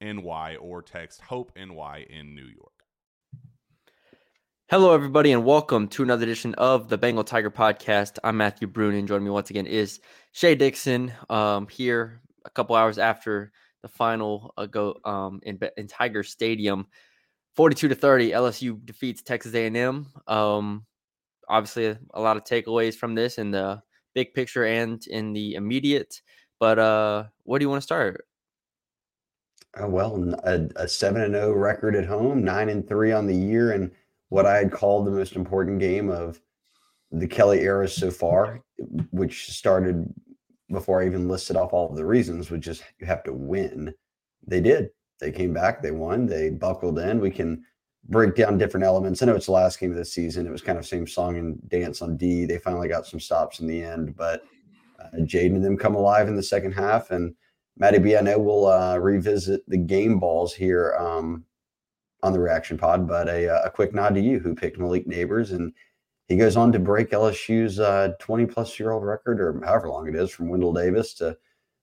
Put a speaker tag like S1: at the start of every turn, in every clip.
S1: NY or text Hope NY in New York.
S2: Hello, everybody, and welcome to another edition of the Bengal Tiger Podcast. I'm Matthew Brune, and joining me once again is Shea Dixon. Um, here a couple hours after the final uh, go um, in, in Tiger Stadium, 42 to 30, LSU defeats Texas A&M. Um, obviously, a, lot of takeaways from this in the big picture and in the immediate. But uh, where do you want to start?
S3: Uh, well, a, a seven and zero oh record at home, nine and three on the year, and what I had called the most important game of the Kelly era so far, which started before I even listed off all of the reasons, which is you have to win. They did. They came back. They won. They buckled in. We can break down different elements. I know it's the last game of the season. It was kind of same song and dance on D. They finally got some stops in the end, but uh, Jayden and them come alive in the second half and Matty B, I know we'll uh, revisit the game balls here um, on the reaction pod, but a, uh, a, quick nod to you who picked Malik Nabers. And he goes on to break LSU's uh, 20 plus year old record, or however long it is, from Wendell Davis to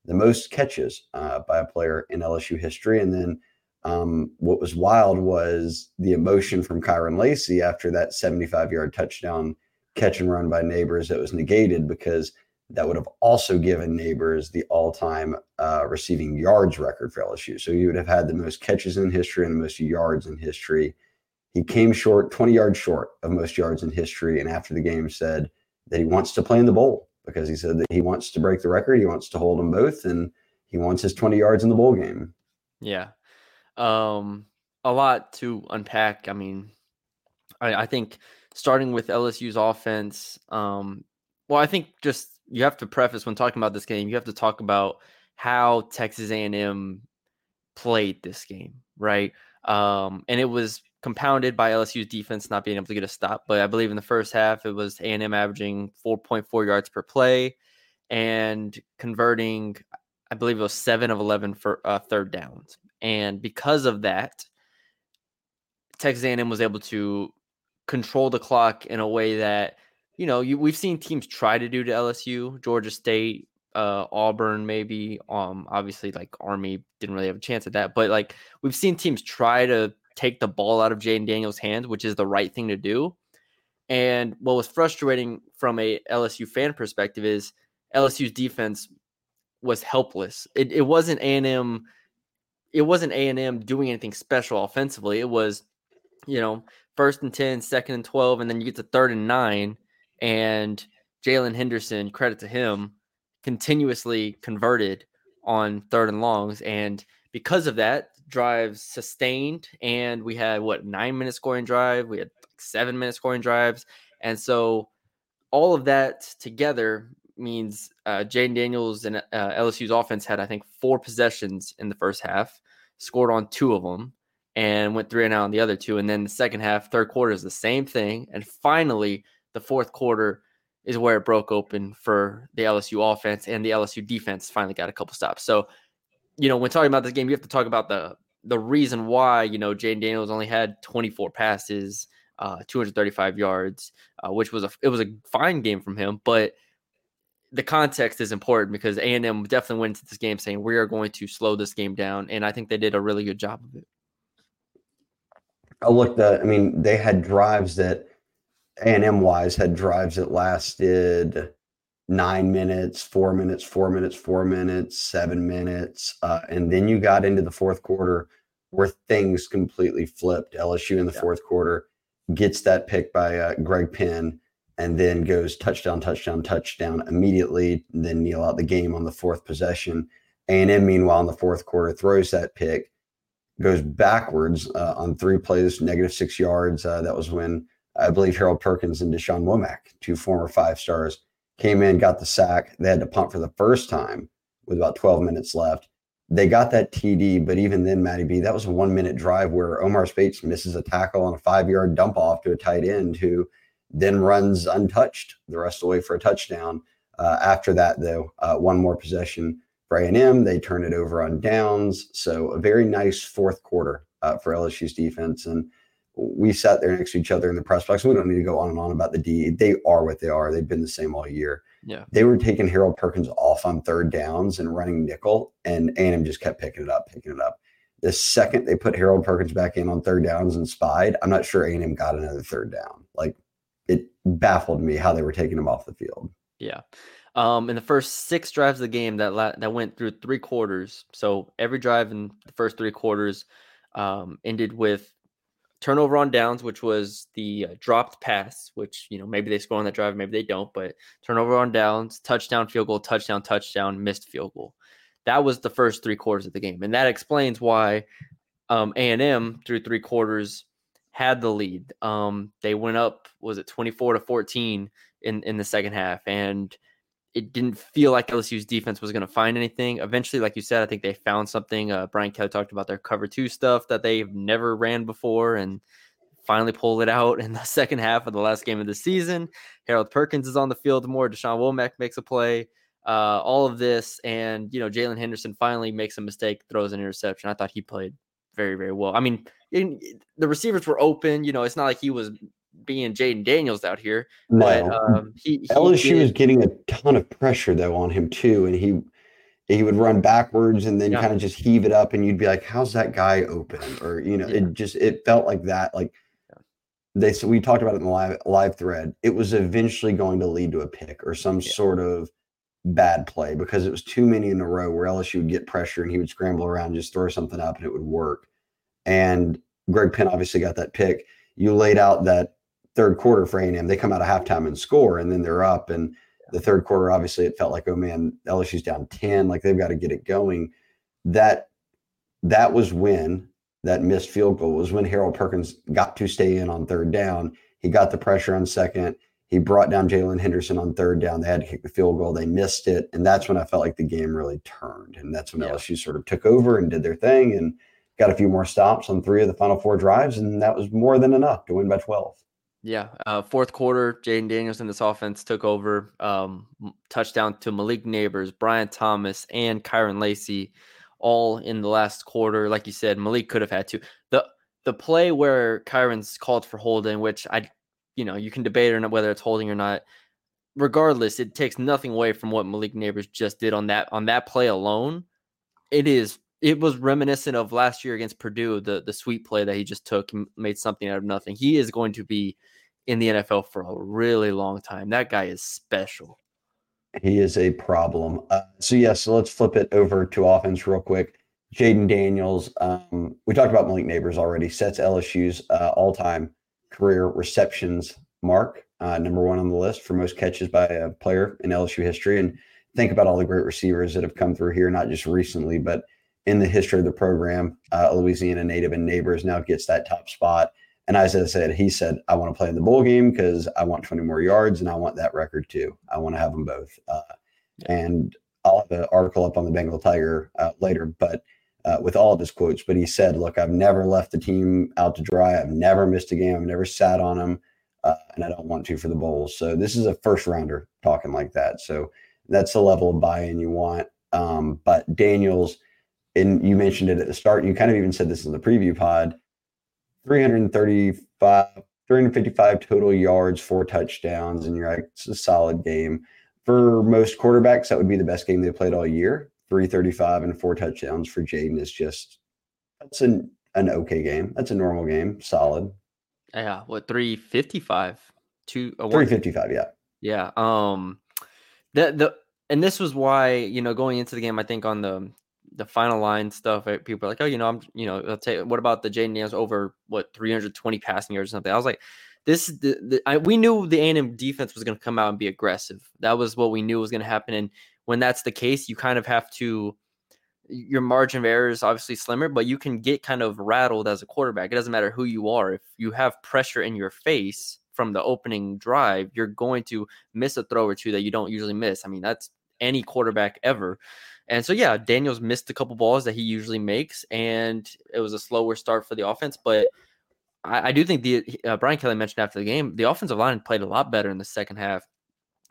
S3: the most catches uh, by a player in LSU history. And then um, what was wild was the emotion from Kyren Lacy after that 75 yard touchdown catch and run by Nabers that was negated because that would have also given Nabers the all-time uh, receiving yards record for LSU. So he would have had the most catches in history and the most yards in history. He came short, 20 yards short of most yards in history, and after the game said that he wants to play in the bowl because he said that he wants to break the record, he wants to hold them both, and he wants his 20 yards in the bowl game.
S2: Yeah, um, a lot to unpack. I mean, I, I think starting with LSU's offense, um, well, I think just you have to preface when talking about this game, you have to talk about how Texas A&M played this game, right? Um, and it was compounded by LSU's defense not being able to get a stop. But I believe in the first half, it was A&M averaging 4.4 yards per play and converting, I believe it was seven of 11 for uh, third downs. And because of that, Texas A&M was able to control the clock in a way that you know, you, we've seen teams try to do to LSU, Georgia State, uh, Auburn, maybe. Um, obviously, like Army didn't really have a chance at that, but like we've seen teams try to take the ball out of Jayden Daniels' hands, which is the right thing to do. And what was frustrating from a LSU fan perspective is LSU's defense was helpless. It, it wasn't A and M. It wasn't A and M doing anything special offensively. It was, you know, first and 10, second and 12, and then you get to third and nine and Jaylen Henderson, credit to him, continuously converted on third and longs. And because of that, drives sustained. And we had what nine minute scoring drive, we had seven minute scoring drives. And so all of that together means uh, Daniels and uh, LSU's offense had, I think, four possessions in the first half, scored on two of them, and went three and out on the other two. And then the second half, third quarter is the same thing. And finally, the fourth quarter is where it broke open for the LSU offense, and the LSU defense finally got a couple stops. So, you know, when talking about this game, you have to talk about the the reason why you know Jayden Daniels only had 24 passes, uh, 235 yards, uh, which was a it was a fine game from him, but the context is important because A&M definitely went into this game saying we are going to slow this game down, and I think they did a really good job of it.
S3: I looked at. I mean, they had drives that A&M wise had drives that lasted nine minutes, four minutes, four minutes, four minutes, seven minutes, uh, and then you got into the fourth quarter where things completely flipped. LSU in the yeah. fourth quarter gets that pick by uh, Greg Penn and then goes touchdown, touchdown, touchdown immediately. Then kneel out the game on the fourth possession. A&M, meanwhile, in the fourth quarter, throws that pick, goes backwards uh, on three plays, negative six yards. Uh, that was when I believe Harold Perkins and Da'Shawn Womack, two former five stars, came in, got the sack. They had to punt for the first time with about 12 minutes left. They got that TD, but even then, Matty B, that was a one minute drive where Omar Speights misses a tackle on a five yard dump off to a tight end who – then runs untouched the rest of the way for a touchdown. Uh, after that, though, uh, one more possession for A&M. They turn it over on downs. So a very nice fourth quarter uh, for LSU's defense. And we sat there next to each other in the press box. We don't need to go on and on about the D. They are what they are. They've been the same all year.
S2: Yeah.
S3: They were taking Harold Perkins off on third downs and running nickel, and A&M just kept picking it up, picking it up. The second they put Harold Perkins back in on third downs and spied, I'm not sure A&M got another third down. Like it baffled me how they were taking him off the field.
S2: Yeah. Um, in the first six drives of the game that la- that went through three quarters, so every drive in the first three quarters um, ended with turnover on downs, which was the uh, dropped pass, which you know maybe they score on that drive, maybe they don't, but turnover on downs, touchdown, field goal, touchdown, touchdown, missed field goal. That was the first three quarters of the game, and that explains why um, A and M through three quarters had the lead. Um, they went up, was it 24 to 14 in, in the second half. And it didn't feel like LSU's defense was going to find anything. Eventually, like you said, I think they found something. Uh, Brian Kelly talked about their cover two stuff that they've never ran before and finally pulled it out in the second half of the last game of the season. Harold Perkins is on the field more. Da'Shawn Womack makes a play. Uh, all of this, and you know, Jaylen Henderson finally makes a mistake, throws an interception. I thought he played very, very well. I mean, in, the receivers were open. You know, it's not like he was being Jayden Daniels out here. No, but, um, he,
S3: he LSU did. was getting a ton of pressure though on him too, and he he would run backwards and then yeah. kind of just heave it up, and you'd be like, "How's that guy open?" Or you know, yeah. it just it felt like that. Like they so we talked about it in the live live thread. It was eventually going to lead to a pick or some sort of bad play because it was too many in a row where LSU would get pressure and he would scramble around, just throw something up, and it would work. And Greg Penn obviously got that pick. You laid out that third quarter for A&M. They come out of halftime and score, and then they're up. And the third quarter, obviously, it felt like, oh man, LSU's down ten. Like they've got to get it going. That that was when that missed field goal was when Harold Perkins got to stay in on third down. He got the pressure on second. He brought down Jaylen Henderson on third down. They had to kick the field goal. They missed it, and that's when I felt like the game really turned. And that's when yeah. LSU sort of took over and did their thing. And got a few more stops on three of the final four drives, and that was more than enough to win by 12.
S2: Yeah. Uh, fourth quarter, Jayden Daniels in this offense took over. Um, touchdown to Malik Nabers, Brian Thomas, and Kyren Lacy, all in the last quarter. Like you said, Malik could have had to. The the play where Kyren's called for holding, which I, you know, you can debate or not whether it's holding or not. Regardless, it takes nothing away from what Malik Nabers just did on that on that play alone. It is it was reminiscent of last year against Purdue, the the sweep play that he just took made something out of nothing. He is going to be in the NFL for a really long time. That guy is special.
S3: He is a problem. Uh, so yeah, so let's flip it over to offense real quick. Jayden Daniels. Um, we talked about Malik Nabers already. Sets LSU's uh, all-time career receptions mark, uh, number one on the list for most catches by a player in LSU history, and think about all the great receivers that have come through here, not just recently, but in the history of the program. Uh, Louisiana native and Nabers now gets that top spot. And as I said, he said, I want to play in the bowl game because I want 20 more yards and I want that record too. I want to have them both. Uh, and I'll have an article up on the Bengal Tiger uh, later, but uh, with all of his quotes. But he said, Look, I've never left the team out to dry. I've never missed a game. I've never sat on them. Uh, and I don't want to for the Bowls. So this is a first rounder talking like that. So that's the level of buy in you want. Um, but Daniels, and you mentioned it at the start, you kind of even said this in the preview pod 335, 355 total yards, four touchdowns, and you're like, it's a solid game. For most quarterbacks, that would be the best game they played all year. 335 and four touchdowns for Jayden is just that's an an okay game. That's a normal game, solid.
S2: Yeah, what 355? Two
S3: 355, yeah.
S2: Yeah. Um the the and this was why, you know, going into the game, I think on the the final line stuff, eh, people are like, oh, you know, I'm, you know, I'll what about the Jayden Daniels over what 320 passing yards or something? I was like, this, the, the I, we knew the A&M defense was going to come out and be aggressive. That was what we knew was going to happen. And when that's the case, you kind of have to, your margin of error is obviously slimmer, but you can get kind of rattled as a quarterback. It doesn't matter who you are. If you have pressure in your face from the opening drive, you're going to miss a throw or two that you don't usually miss. I mean, that's any quarterback ever. And so, yeah, Daniels missed a couple balls that he usually makes, and it was a slower start for the offense. But I, I do think the uh, Brian Kelly mentioned after the game, the offensive line played a lot better in the second half,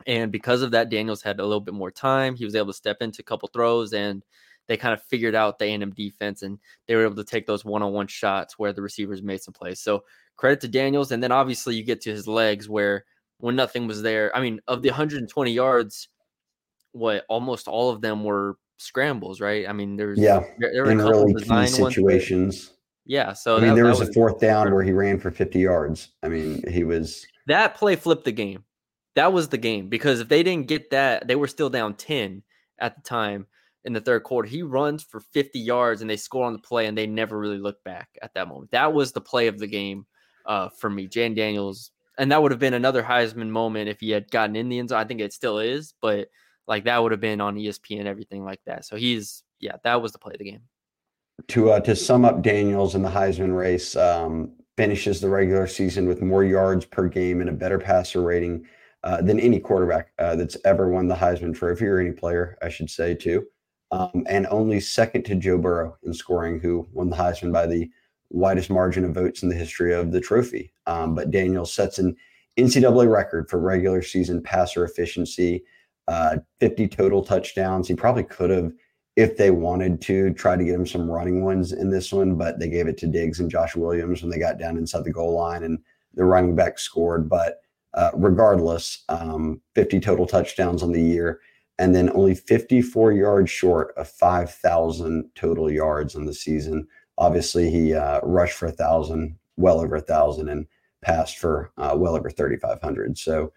S2: and because of that, Daniels had a little bit more time. He was able to step into a couple throws, and they kind of figured out the A&M defense, and they were able to take those one-on-one shots where the receivers made some plays. So credit to Daniels, and then obviously you get to his legs where when nothing was there. I mean, of the 120 yards, what almost all of them were scrambles, right? I mean, there's
S3: yeah, there, there were in really key situations.
S2: Yeah, so
S3: I mean, that, there was, was a fourth down where he ran for 50 yards. I mean, he was
S2: that play flipped the game. That was the game because if they didn't get that, they were still down 10 at the time in the third quarter. He runs for 50 yards and they score on the play and they never really look back at that moment. That was the play of the game uh, for me. Jan Daniels, and that would have been another Heisman moment if he had gotten in the end zone. I think it still is, but like that would have been on ESPN, everything like that. So he's yeah, that was the play of the game.
S3: To uh, to sum up, Daniels in the Heisman race um, finishes the regular season with more yards per game and a better passer rating uh, than any quarterback uh, that's ever won the Heisman Trophy or any player, I should say, too. Um, and only second to Joe Burrow in scoring, who won the Heisman by the widest margin of votes in the history of the trophy. Um, but Daniels sets an NCAA record for regular season passer efficiency uh, 50 total touchdowns. He probably could have, if they wanted to, try to get him some running ones in this one, but they gave it to Diggs and Josh Williams when they got down inside the goal line and the running back scored. But uh, regardless, um, 50 total touchdowns on the year, and then only 54 yards short of 5,000 total yards on the season. Obviously, he uh, rushed for a thousand, well over a thousand, and passed for uh, well over 3,500. So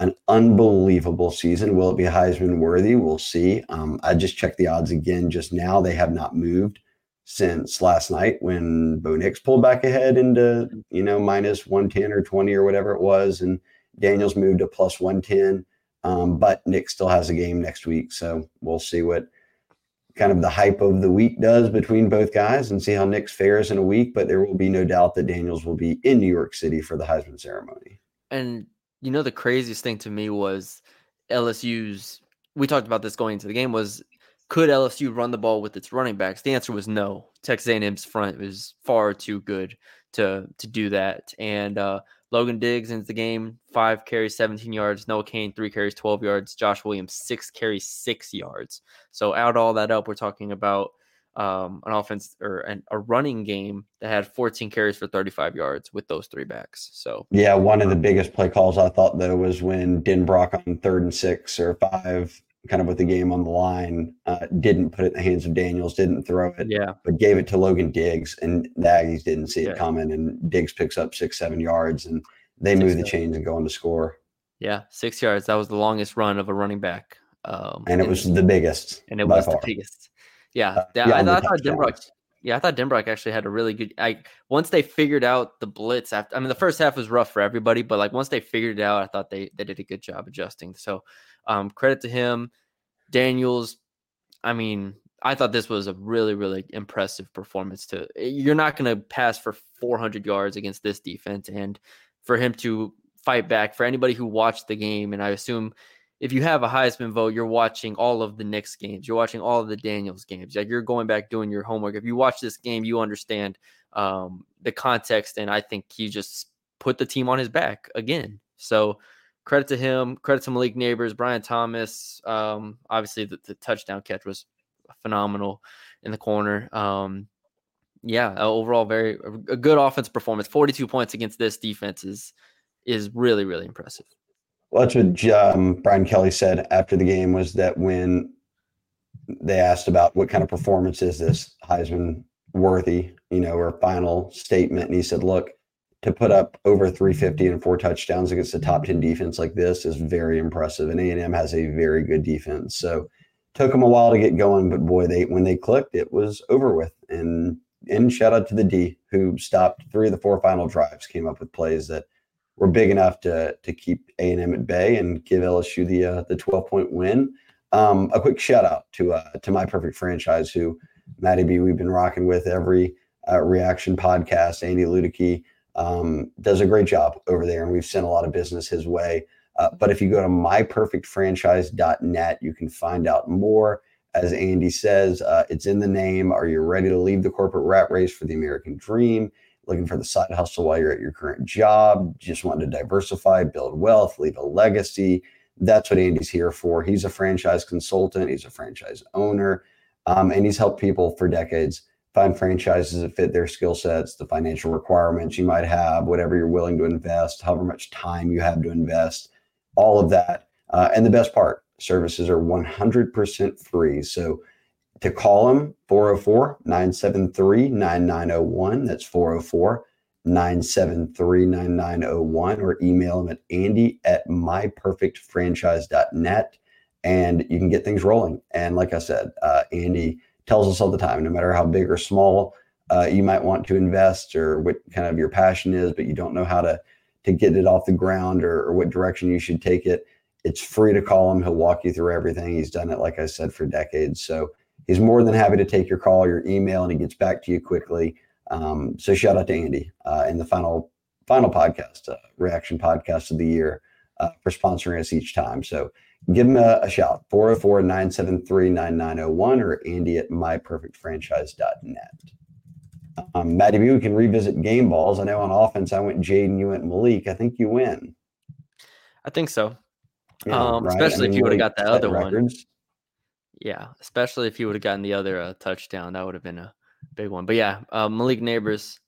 S3: an unbelievable season. Will it be Heisman worthy? We'll see. Um, I just checked the odds again just now. They have not moved since last night when Bo Nix pulled back ahead into, you know, minus 110 or 20 or whatever it was. And Daniels moved to plus 110. Um, but Nix still has a game next week. So we'll see what kind of the hype of the week does between both guys and see how Nix fares in a week. But there will be no doubt that Daniels will be in New York City for the Heisman ceremony.
S2: And you know the craziest thing to me was LSU's we talked about this going into the game was could LSU run the ball with its running backs? The answer was no. Texas A&M's front was far too good to to do that. And uh, Logan Diggs into the game, five carries, 17 yards. Noah Cain, three carries, 12 yards. Josh Williams, six carries, six yards. So add all that up, we're talking about um, an offense or an, a running game that had 14 carries for 35 yards with those three backs. So
S3: yeah, one of the biggest play calls I thought though was when Denbrock on third and six or five, kind of with the game on the line, uh, didn't put it in the hands of Daniels, didn't throw it,
S2: yeah,
S3: but gave it to Logan Diggs, and the Aggies didn't see it yeah. coming, and Diggs picks up six, seven yards, and they six move the chains and go on to score.
S2: Yeah, six yards. That was the longest run of a running back. Um,
S3: and it was the biggest.
S2: And it was far. the biggest. Yeah, uh, yeah. I, I thought Denbrock. Yeah, I thought Denbrock actually had a really good. I once they figured out the blitz after. I mean, the first half was rough for everybody, but like once they figured it out, I thought they they did a good job adjusting. So, um, credit to him. Daniels, I mean, I thought this was a really, really impressive performance. To you're not going to pass for 400 yards against this defense, and for him to fight back. For anybody who watched the game, and I assume if you have a Heisman vote, you're watching all of the Nix games. You're watching all of the Daniels games. Like you're going back doing your homework. If you watch this game, you understand um, the context, and I think he just put the team on his back again. So credit to him. Credit to Malik Nabers, Brian Thomas. Um, obviously, the, the, touchdown catch was phenomenal in the corner. Um, yeah, overall, very a good offense performance. Forty-two points against this defense is is really really impressive.
S3: Well, that's what um, Brian Kelly said after the game was that when they asked about what kind of performance is this Heisman worthy, you know, or final statement, and he said, "Look, to put up over 350 and four touchdowns against a top 10 defense like this is very impressive. And A&M has a very good defense, so took them a while to get going, but boy, they when they clicked, it was over with. And and shout out to the D who stopped three of the four final drives, came up with plays that." Were big enough to to keep A and M at bay and give LSU the uh, the 12 point win. Um, a quick shout out to uh, to my perfect franchise, who Matty B we've been rocking with every uh, reaction podcast. Andy Ludicky um, does a great job over there, and we've sent a lot of business his way. Uh, but if you go to myperfectfranchise.net, you can find out more. As Andy says, uh, it's in the name. Are you ready to leave the corporate rat race for the American dream? Looking for the side hustle while you're at your current job, just wanting to diversify, build wealth, leave a legacy. That's what Andy's here for. He's a franchise consultant, he's a franchise owner, um, and he's helped people for decades find franchises that fit their skill sets, the financial requirements you might have, whatever you're willing to invest, however much time you have to invest, all of that. Uh, and the best part, services are 100% free. So to call him 404 973 9901. That's 404 973 9901 or email him at andy at myperfectfranchise.net and you can get things rolling. And like I said, uh, Andy tells us all the time no matter how big or small uh, you might want to invest or what kind of your passion is, but you don't know how to, to get it off the ground or, or what direction you should take it. It's free to call him. He'll walk you through everything. He's done it, like I said, for decades. So he's more than happy to take your call, your email, and he gets back to you quickly. Um, so shout out to Andy uh, in the final final podcast, uh, reaction podcast of the year uh, for sponsoring us each time. So give him a, a shout 404 973 9901 or Andy at myperfectfranchise.net. Um, Matty B, we can revisit game balls. I know on offense, I went Jayden, you went Malik. I think you win.
S2: I think so. Yeah, um, right? Especially I mean, if you would have got the other records. one. Yeah, especially if he would have gotten the other uh, touchdown, that would have been a big one. But yeah, uh, Malik Nabers.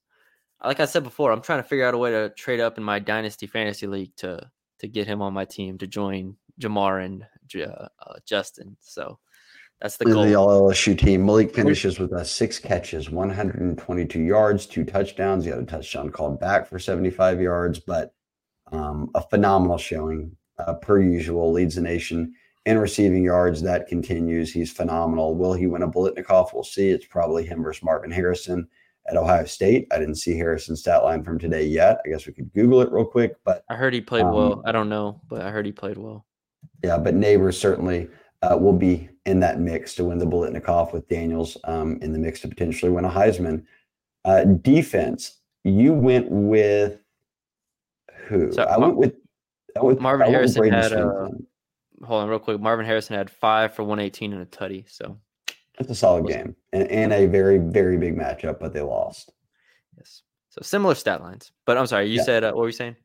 S2: like I said before, I'm trying to figure out a way to trade up in my dynasty fantasy league to to get him on my team to join Jamar and uh, uh, Justin. So that's the goal.
S3: The all LSU team. Malik finishes with uh, six catches, 122 yards, two touchdowns. He had a touchdown called back for 75 yards, but um, a phenomenal showing uh, per usual. Leads the nation in receiving yards, that continues. He's phenomenal. Will he win a Biletnikoff? We'll see. It's probably him versus Marvin Harrison at Ohio State. I didn't see Harrison's stat line from today yet. I guess we could Google it real quick. But
S2: I heard he played um, well. I don't know, but I heard he played well.
S3: Yeah, but Nabers certainly uh, will be in that mix to win the Biletnikoff with Daniels um, in the mix to potentially win a Heisman. Uh, defense, you went with who? So, I went with, I went,
S2: Marvin I went Harrison had uh, hold on real quick. Marvin Harrison had five for 118 and a tutty. So
S3: it's a solid game and, and a very, very big matchup, but they lost.
S2: Yes. So similar stat lines. But I'm sorry, you yeah. said, uh, what were you saying?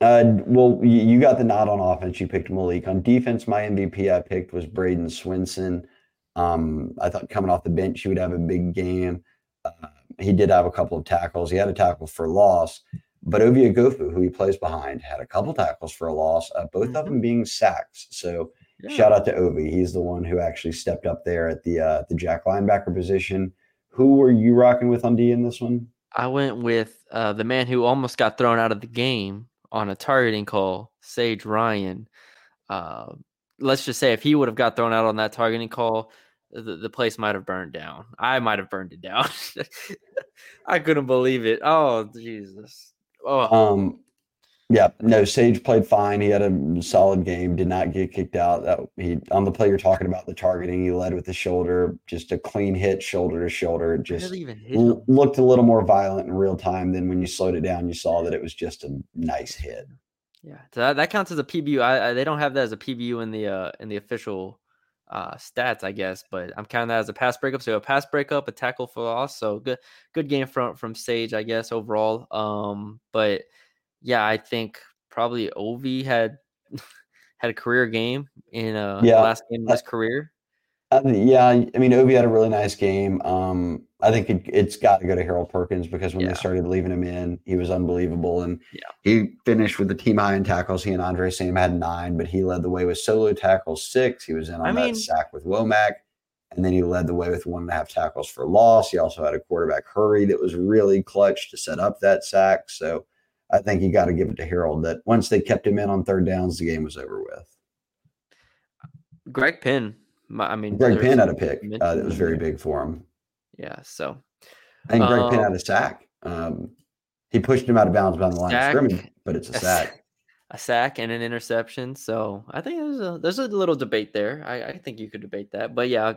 S3: Uh, well, you got the nod on offense. You picked Malik. On defense, my MVP I picked was Bradyn Swinson. Um, I thought coming off the bench, he would have a big game. Uh, he did have a couple of tackles. He had a tackle for loss, but Ovie Oghoufo, who he plays behind, had a couple tackles for a loss, uh, both mm-hmm. of them being sacks. So yeah. shout out to Ovie. He's the one who actually stepped up there at the uh, the jack linebacker position. Who were you rocking with on D in this one?
S2: I went with uh, the man who almost got thrown out of the game on a targeting call, Sage Ryan. Uh, let's just say if he would have got thrown out on that targeting call, the, the place might have burned down. I might have burned it down. I couldn't believe it. Oh Jesus.
S3: Oh. Um, Yeah, no, Sage played fine. He had a solid game, did not get kicked out. That he on the play you're talking about the targeting, he led with the shoulder, just a clean hit, shoulder to shoulder. Just l- looked a little more violent in real time than when you slowed it down. You saw that it was just a nice hit.
S2: Yeah, so that, that counts as a PBU. I, I, they don't have that as a PBU in the uh, in the official uh, stats, I guess, but I'm counting that as a pass breakup. So a pass breakup, a tackle for loss. So good, good game from from Sage, I guess overall. Um, but yeah, I think probably Ovie had had a career game in uh yeah. last game of his career.
S3: Uh, yeah, I mean Ovie had a really nice game. Um, I think it, has got to go to Harold Perkins because when yeah. they started leaving him in, he was unbelievable, and
S2: yeah.
S3: he finished with the team high in tackles. He and Andre Sam had nine, but he led the way with solo tackles six. He was in on I that mean, sack with Womack, and then he led the way with one and a half tackles for loss. He also had a quarterback hurry that was really clutch to set up that sack. So I think you got to give it to Harold that once they kept him in on third downs, the game was over with.
S2: Greg Penn, I mean,
S3: Greg Penn had a pick uh, that was very big for him.
S2: Yeah, so
S3: and Greg um, Penn had a sack. Um, he pushed him out of bounds by the line sack, of scrimmage, but it's a, a sack.
S2: A sack and an interception. So I think there's a there's a little debate there. I, I think you could debate that, but yeah,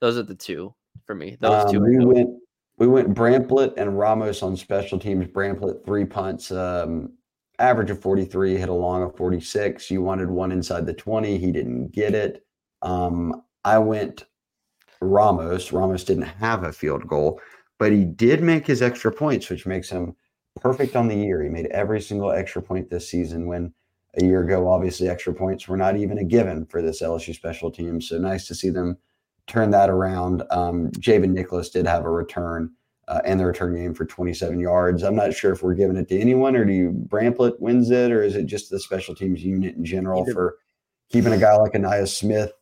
S2: those are the two for me. Those um, two.
S3: We went we went Bramblett and Ramos on special teams. Bramblett three punts, um, average of 43, hit a long of 46. You wanted one inside the 20. He didn't get it. Um, I went Ramos. Ramos didn't have a field goal, but he did make his extra points, which makes him perfect on the year. He made every single extra point this season when a year ago, obviously, extra points were not even a given for this LSU special team. So nice to see them turn that around. Um, Javen Nicholas did have a return uh, and the return game for 27 yards. I'm not sure if we're giving it to anyone or do you Bramblett wins it or is it just the special teams unit in general for keeping a guy like Ainias Smith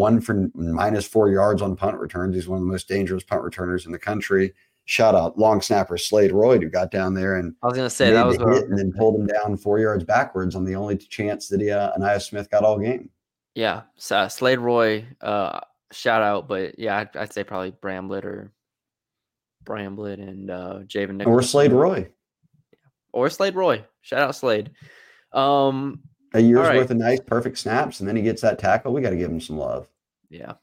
S3: one for minus four yards on punt returns. He's one of the most dangerous punt returners in the country. Shout out long snapper Slade Roy, who got down there and
S2: I was going to say that was
S3: hit and then pulled him down four yards backwards on the only chance that he, uh, Ainias Smith got all game.
S2: Yeah, so, uh, Slade Roy, uh, shout out, but yeah, I'd, I'd say probably Bramblett or Bramblett and uh, Javen Nichols.
S3: Or Slade Roy.
S2: Or Slade Roy. Shout out Slade. Um,
S3: a year's right. worth of nice, perfect snaps, and then he gets that tackle. We got to give him some love.
S2: Yeah.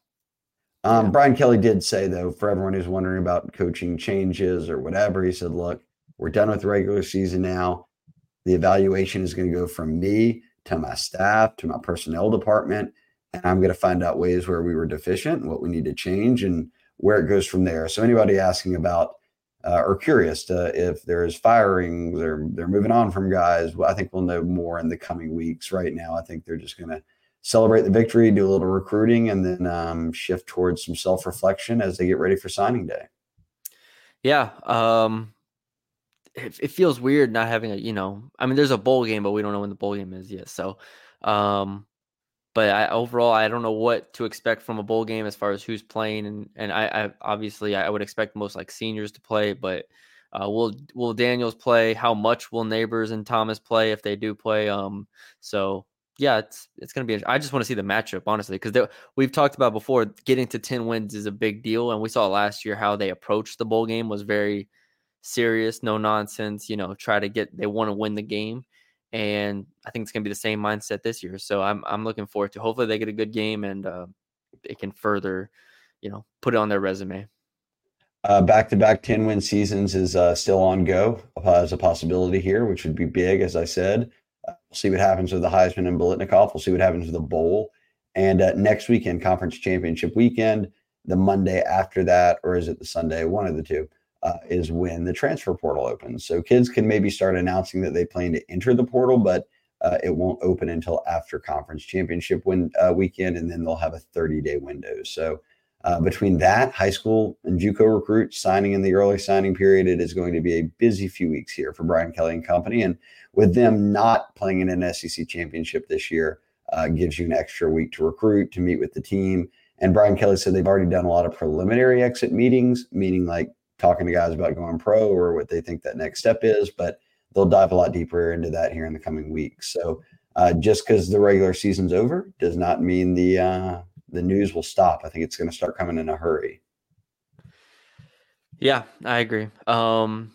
S3: Um, yeah. Brian Kelly did say, though, for everyone who's wondering about coaching changes or whatever, he said, look, we're done with regular season now. The evaluation is going to go from me to my staff to my personnel department and I'm going to find out ways where we were deficient, what we need to change, and where it goes from there. So anybody asking about uh, or curious to, if there's firing, they're they're moving on from guys. I think we'll know more in the coming weeks. Right now, I think they're just going to celebrate the victory, do a little recruiting, and then um, shift towards some self reflection as they get ready for signing day.
S2: Yeah, um, it, it, feels weird not having a you know. I mean, there's a bowl game, but we don't know when the bowl game is yet. So, um, but I, overall, I don't know what to expect from a bowl game as far as who's playing, and and I, I obviously I would expect most like seniors to play, but uh, will will Daniels play? How much will Nabers and Thomas play if they do play? Um, so yeah, it's it's gonna be. I just want to see the matchup honestly, because we've talked about before. Getting to ten wins is a big deal, and we saw last year how they approached the bowl game was very serious, no nonsense. You know, try to get they want to win the game and I think it's going to be the same mindset this year. So I'm I'm looking forward to. Hopefully, they get a good game and uh, they can further, you know, put it on their resume.
S3: Back to back 10 win seasons is uh, still on go as a possibility here, which would be big, as I said. Uh, we'll see what happens with the Heisman and Biletnikoff. We'll see what happens with the bowl. And uh, next weekend, conference championship weekend, the Monday after that, or is it the Sunday? One of the two uh, is when the transfer portal opens. So kids can maybe start announcing that they plan to enter the portal, but uh, it won't open until after conference championship win, uh, weekend, and then they'll have a 30 day window. So uh, between that, high school and JUCO recruits signing in the early signing period, it is going to be a busy few weeks here for Brian Kelly and company. And with them not playing in an SEC championship this year, uh, gives you an extra week to recruit, to meet with the team. And Brian Kelly said they've already done a lot of preliminary exit meetings, meaning like talking to guys about going pro or what they think that next step is, but they'll dive a lot deeper into that here in the coming weeks. So uh, just because the regular season's over does not mean the uh, the news will stop. I think it's going to start coming in a hurry.
S2: Yeah, I agree. Um,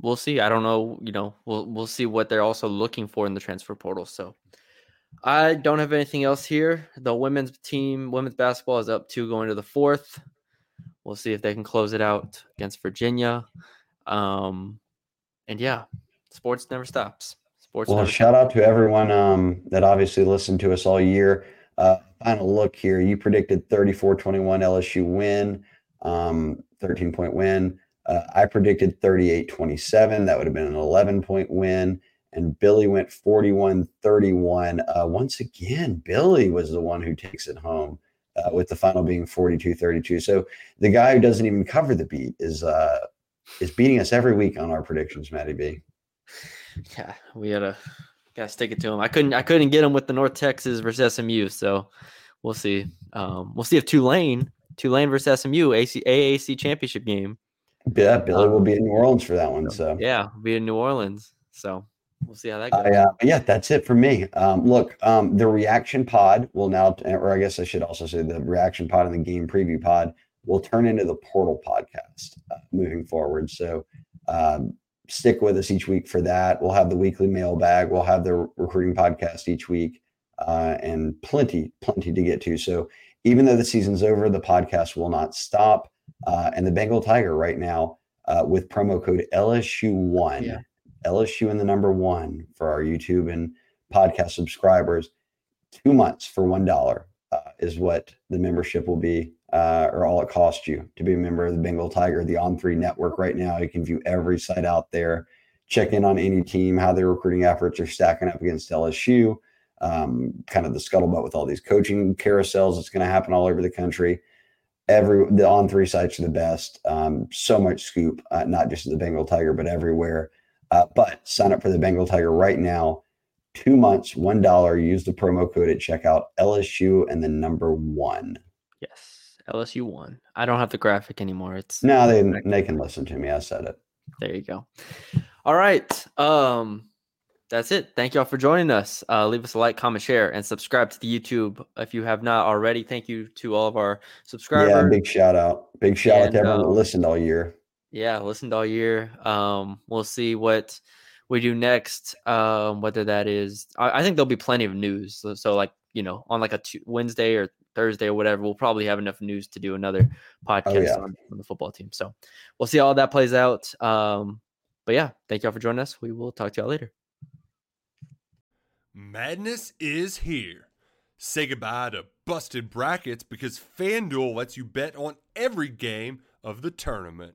S2: we'll see. I don't know. You know, we'll we'll see what they're also looking for in the transfer portal. So I don't have anything else here. The women's team, women's basketball is up two going to the fourth. We'll see if they can close it out against Virginia. Um, and yeah, sports never stops. Sports.
S3: Well,
S2: never
S3: shout out to everyone um, that obviously listened to us all year. Uh, final look here. You predicted 34 21 LSU win, um, 13 point win. Uh, I predicted 38 27. That would have been an 11 point win. And Billy went 41 31. Uh, once again, Billy was the one who takes it home. Uh, with the final being 42 32. So the guy who doesn't even cover the beat is uh, is beating us every week on our predictions, Matty B.
S2: Yeah, we gotta gotta stick it to him. I couldn't I couldn't get him with the North Texas versus SMU, so we'll see. Um, we'll see if Tulane Tulane versus SMU AC, AAC championship game.
S3: Yeah, Billy will be in New Orleans for that one. So
S2: Yeah, we'll be in New Orleans. So we'll see how that goes.
S3: I, uh, yeah, that's it for me. Um, look, um, the reaction pod will now, or I guess I should also say the reaction pod and the game preview pod will turn into the portal podcast uh, moving forward. So um, stick with us each week for that. We'll have the weekly mailbag. We'll have the recruiting podcast each week, uh, and plenty, plenty to get to. So even though the season's over, the podcast will not stop. Uh, and the Bengal Tiger right now uh, with promo code LSU1,
S2: Yeah.
S3: LSU in the number one for our YouTube and podcast subscribers, two months for one dollar uh, is what the membership will be, uh, or all it costs you to be a member of the Bengal Tiger, the On Three Network. Right now, you can view every site out there, check in on any team, how their recruiting efforts are stacking up against LSU. Um, kind of the scuttlebutt with all these coaching carousels that's going to happen all over the country every the on three sites are the best. Um, so much scoop, uh, not just the Bengal Tiger, but everywhere. Uh, but sign up for the Bengal Tiger right now. Two months, one dollar. Use the promo code at checkout. LSU and the number one.
S2: Yes, LSU one. I don't have the graphic anymore. It's
S3: Now they they can listen to me. I said it.
S2: There you go. All right. Um, that's it. Thank y'all for joining us. Uh, leave us a like, comment, share, and subscribe to the YouTube if you have not already. Thank you to all of our subscribers.
S3: Yeah, big shout out. Big shout out to everyone that
S2: uh,
S3: listened all year.
S2: Yeah listened all year um we'll see what we do next um whether that is i, I think there'll be plenty of news so, so like you know on like a wednesday or thursday or whatever we'll probably have enough news to do another podcast
S3: Oh, yeah.
S2: on, on the football team so we'll see how all that plays out um but yeah thank y'all for joining us we will talk to y'all later
S4: Madness is here. Say goodbye to busted brackets because FanDuel lets you bet on every game of the tournament.